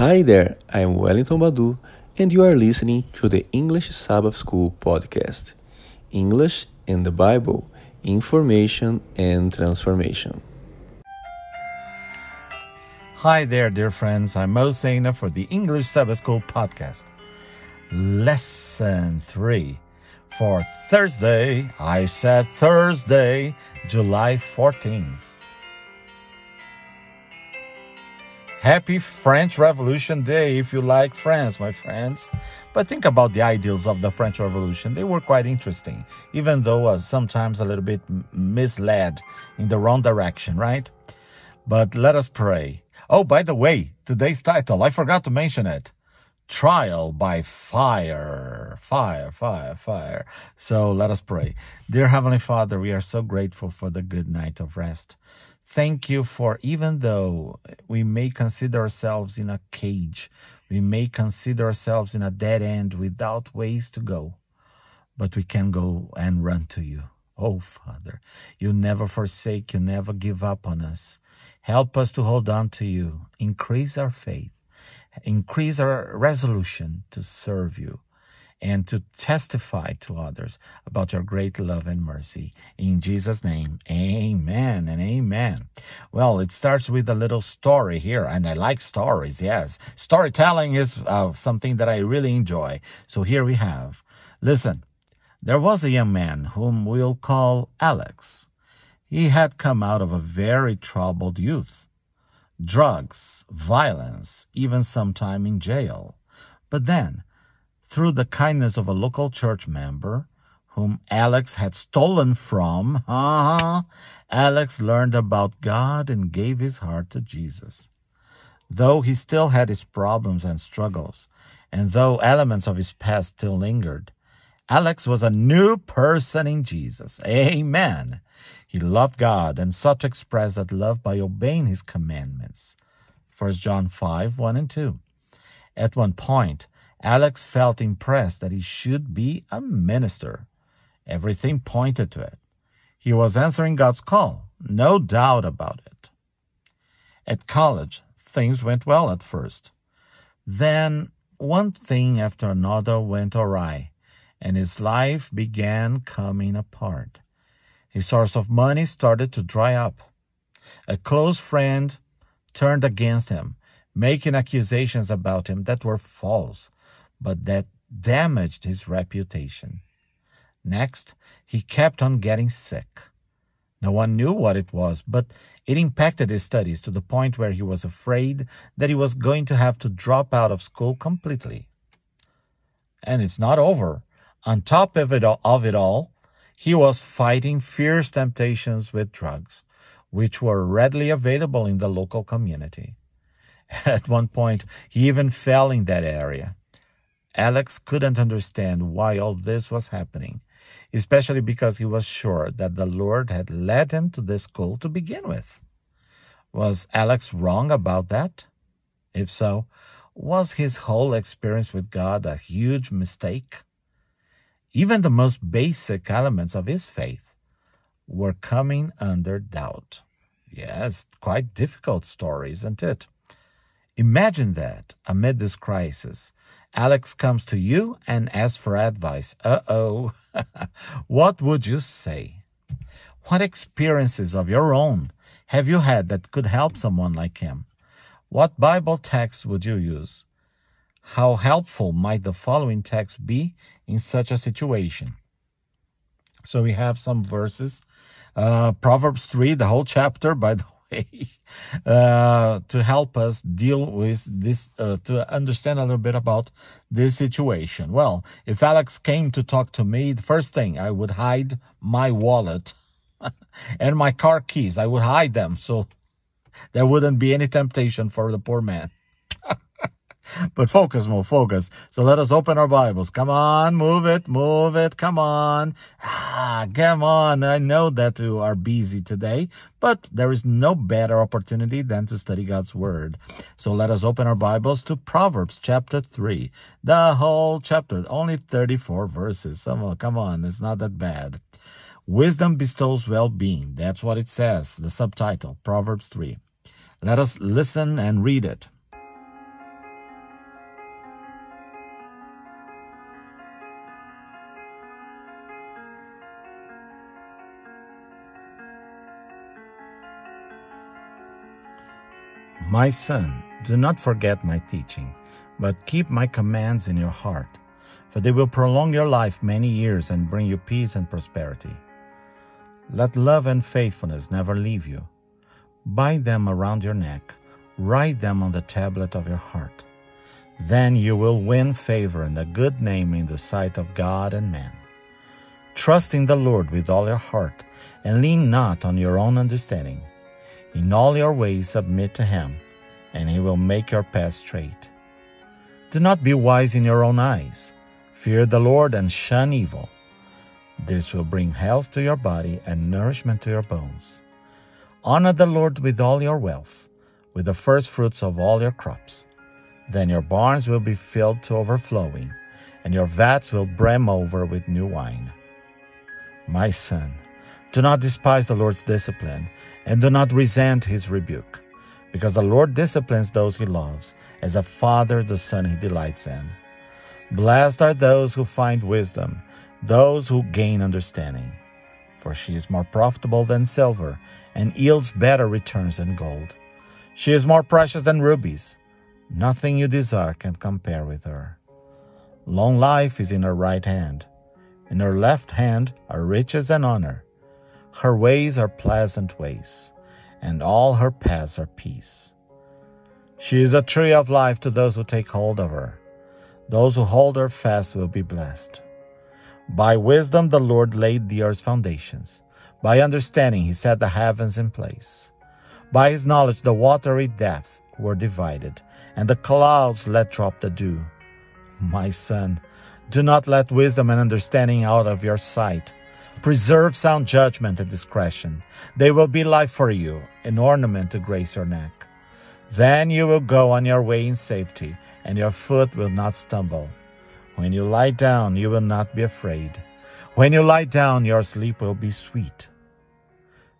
Hi there, I'm Wellington Badu, and you are listening to the English Sabbath School podcast English and the Bible, Information and Transformation. Hi there, dear friends. I'm Mo Saina for the English Sabbath School podcast. Lesson 3 for Thursday. I said Thursday, July 14th. Happy French Revolution Day if you like France, my friends. But think about the ideals of the French Revolution. They were quite interesting, even though uh, sometimes a little bit misled in the wrong direction, right? But let us pray. Oh, by the way, today's title, I forgot to mention it. Trial by fire. Fire, fire, fire. So let us pray. Dear Heavenly Father, we are so grateful for the good night of rest. Thank you for even though we may consider ourselves in a cage, we may consider ourselves in a dead end without ways to go, but we can go and run to you. Oh, Father, you never forsake, you never give up on us. Help us to hold on to you. Increase our faith, increase our resolution to serve you and to testify to others about your great love and mercy. In Jesus' name, amen and amen. Well, it starts with a little story here, and I like stories, yes. Storytelling is uh, something that I really enjoy. So here we have. Listen, there was a young man whom we'll call Alex. He had come out of a very troubled youth. Drugs, violence, even some time in jail. But then, through the kindness of a local church member whom Alex had stolen from, Alex learned about God and gave his heart to Jesus. Though he still had his problems and struggles, and though elements of his past still lingered, Alex was a new person in Jesus. Amen. He loved God and sought to express that love by obeying his commandments. 1 John 5, 1 and 2. At one point, Alex felt impressed that he should be a minister. Everything pointed to it. He was answering God's call, no doubt about it. At college, things went well at first. Then, one thing after another went awry, and his life began coming apart. His source of money started to dry up. A close friend turned against him, making accusations about him that were false but that damaged his reputation. Next, he kept on getting sick. No one knew what it was, but it impacted his studies to the point where he was afraid that he was going to have to drop out of school completely. And it's not over. On top of it, all, of it all, he was fighting fierce temptations with drugs, which were readily available in the local community. At one point, he even fell in that area. Alex couldn't understand why all this was happening, especially because he was sure that the Lord had led him to this school to begin with. Was Alex wrong about that? If so, was his whole experience with God a huge mistake? Even the most basic elements of his faith were coming under doubt. Yes, quite difficult story, isn't it? Imagine that amid this crisis, Alex comes to you and asks for advice. Uh oh. what would you say? What experiences of your own have you had that could help someone like him? What Bible text would you use? How helpful might the following text be in such a situation? So we have some verses. Uh, Proverbs 3, the whole chapter, by the uh, to help us deal with this, uh, to understand a little bit about this situation. Well, if Alex came to talk to me, the first thing I would hide my wallet and my car keys. I would hide them so there wouldn't be any temptation for the poor man. but focus, more focus. So let us open our Bibles. Come on, move it, move it. Come on. Ah, come on. I know that you are busy today, but there is no better opportunity than to study God's Word. So let us open our Bibles to Proverbs chapter 3. The whole chapter, only 34 verses. Come come on. It's not that bad. Wisdom bestows well-being. That's what it says. The subtitle, Proverbs 3. Let us listen and read it. My son, do not forget my teaching, but keep my commands in your heart, for they will prolong your life many years and bring you peace and prosperity. Let love and faithfulness never leave you. Bind them around your neck, write them on the tablet of your heart. Then you will win favor and a good name in the sight of God and man. Trust in the Lord with all your heart, and lean not on your own understanding. In all your ways submit to him, and he will make your path straight. Do not be wise in your own eyes. Fear the Lord and shun evil. This will bring health to your body and nourishment to your bones. Honor the Lord with all your wealth, with the first fruits of all your crops. Then your barns will be filled to overflowing, and your vats will brim over with new wine. My son, do not despise the Lord's discipline, and do not resent his rebuke, because the Lord disciplines those he loves, as a father the son he delights in. Blessed are those who find wisdom, those who gain understanding. For she is more profitable than silver, and yields better returns than gold. She is more precious than rubies. Nothing you desire can compare with her. Long life is in her right hand. In her left hand are riches and honor. Her ways are pleasant ways, and all her paths are peace. She is a tree of life to those who take hold of her. Those who hold her fast will be blessed. By wisdom the Lord laid the earth's foundations. By understanding he set the heavens in place. By his knowledge the watery depths were divided, and the clouds let drop the dew. My son, do not let wisdom and understanding out of your sight. Preserve sound judgment and discretion. They will be life for you, an ornament to grace your neck. Then you will go on your way in safety, and your foot will not stumble. When you lie down, you will not be afraid. When you lie down, your sleep will be sweet.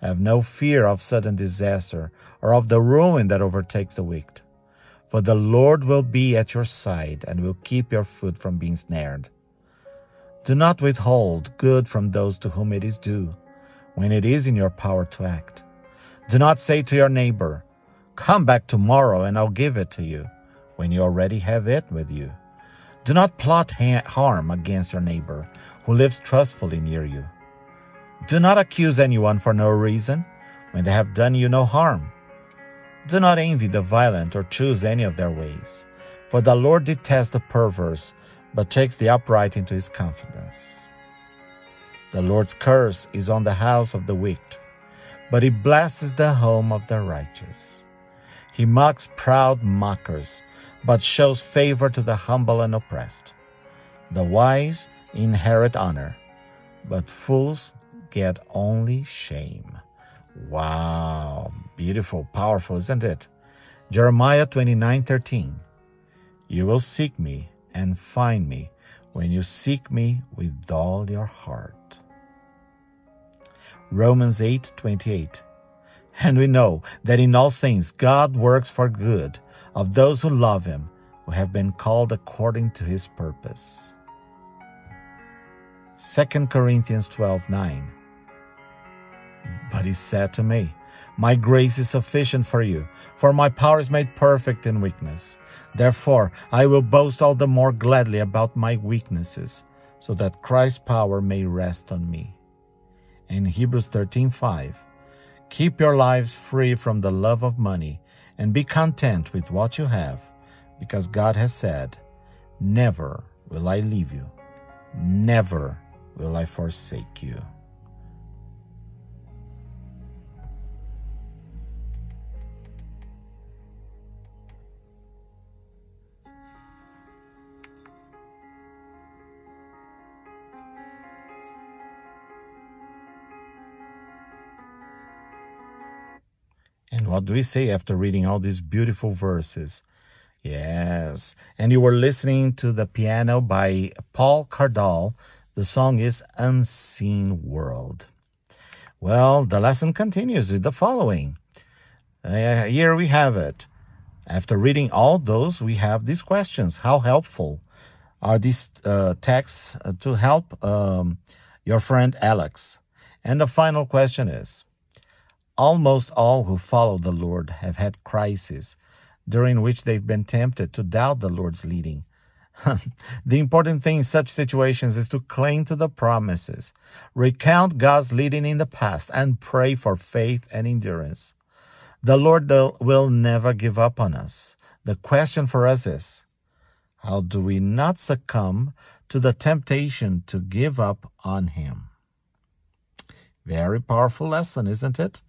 Have no fear of sudden disaster or of the ruin that overtakes the wicked. For the Lord will be at your side and will keep your foot from being snared. Do not withhold good from those to whom it is due, when it is in your power to act. Do not say to your neighbor, Come back tomorrow and I'll give it to you, when you already have it with you. Do not plot harm against your neighbor who lives trustfully near you. Do not accuse anyone for no reason when they have done you no harm. Do not envy the violent or choose any of their ways, for the Lord detests the perverse but takes the upright into his confidence. The Lord's curse is on the house of the wicked, but he blesses the home of the righteous. He mocks proud mockers, but shows favor to the humble and oppressed. The wise inherit honor, but fools get only shame. Wow, beautiful, powerful, isn't it? Jeremiah 29:13. You will seek me and find me when you seek me with all your heart. Romans 8:28 And we know that in all things God works for good of those who love him, who have been called according to his purpose. 2 Corinthians 12:9 But he said to me, My grace is sufficient for you, for my power is made perfect in weakness. Therefore, I will boast all the more gladly about my weaknesses, so that Christ's power may rest on me. In Hebrews 13:5, keep your lives free from the love of money and be content with what you have, because God has said, "Never will I leave you. Never will I forsake you." What do we say after reading all these beautiful verses? Yes. And you were listening to the piano by Paul Cardall. The song is Unseen World. Well, the lesson continues with the following. Uh, here we have it. After reading all those, we have these questions. How helpful are these uh, texts to help um, your friend Alex? And the final question is Almost all who follow the Lord have had crises during which they've been tempted to doubt the Lord's leading. the important thing in such situations is to cling to the promises, recount God's leading in the past, and pray for faith and endurance. The Lord will never give up on us. The question for us is, how do we not succumb to the temptation to give up on Him? Very powerful lesson, isn't it?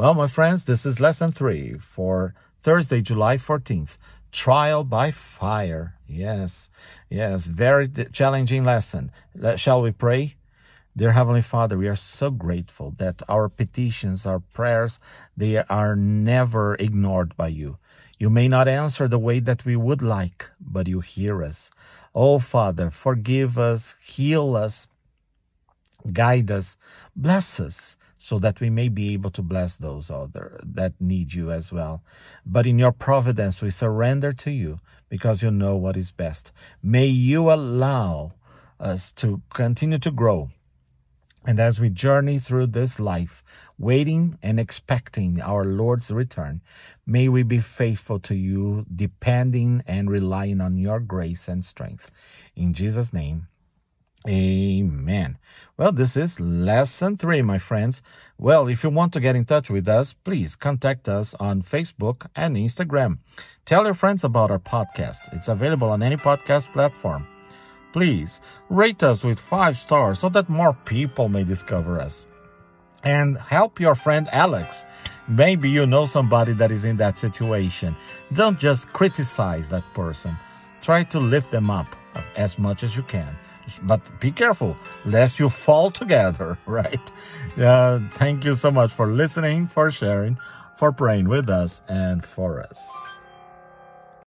Well, my friends, this is lesson three for Thursday, July 14th. Trial by fire. Yes, yes, very challenging lesson. Shall we pray? Dear Heavenly Father, we are so grateful that our petitions, our prayers, they are never ignored by you. You may not answer the way that we would like, but you hear us. Oh Father, forgive us, heal us, guide us, bless us so that we may be able to bless those other that need you as well. But in your providence, we surrender to you because you know what is best. May you allow us to continue to grow. And as we journey through this life, waiting and expecting our Lord's return, may we be faithful to you, depending and relying on your grace and strength. In Jesus' name, Amen. Well, this is lesson three, my friends. Well, if you want to get in touch with us, please contact us on Facebook and Instagram. Tell your friends about our podcast. It's available on any podcast platform. Please rate us with five stars so that more people may discover us. And help your friend Alex. Maybe you know somebody that is in that situation. Don't just criticize that person. Try to lift them up as much as you can but be careful lest you fall together, right? Uh, thank you so much for listening, for sharing, for praying with us, and for us.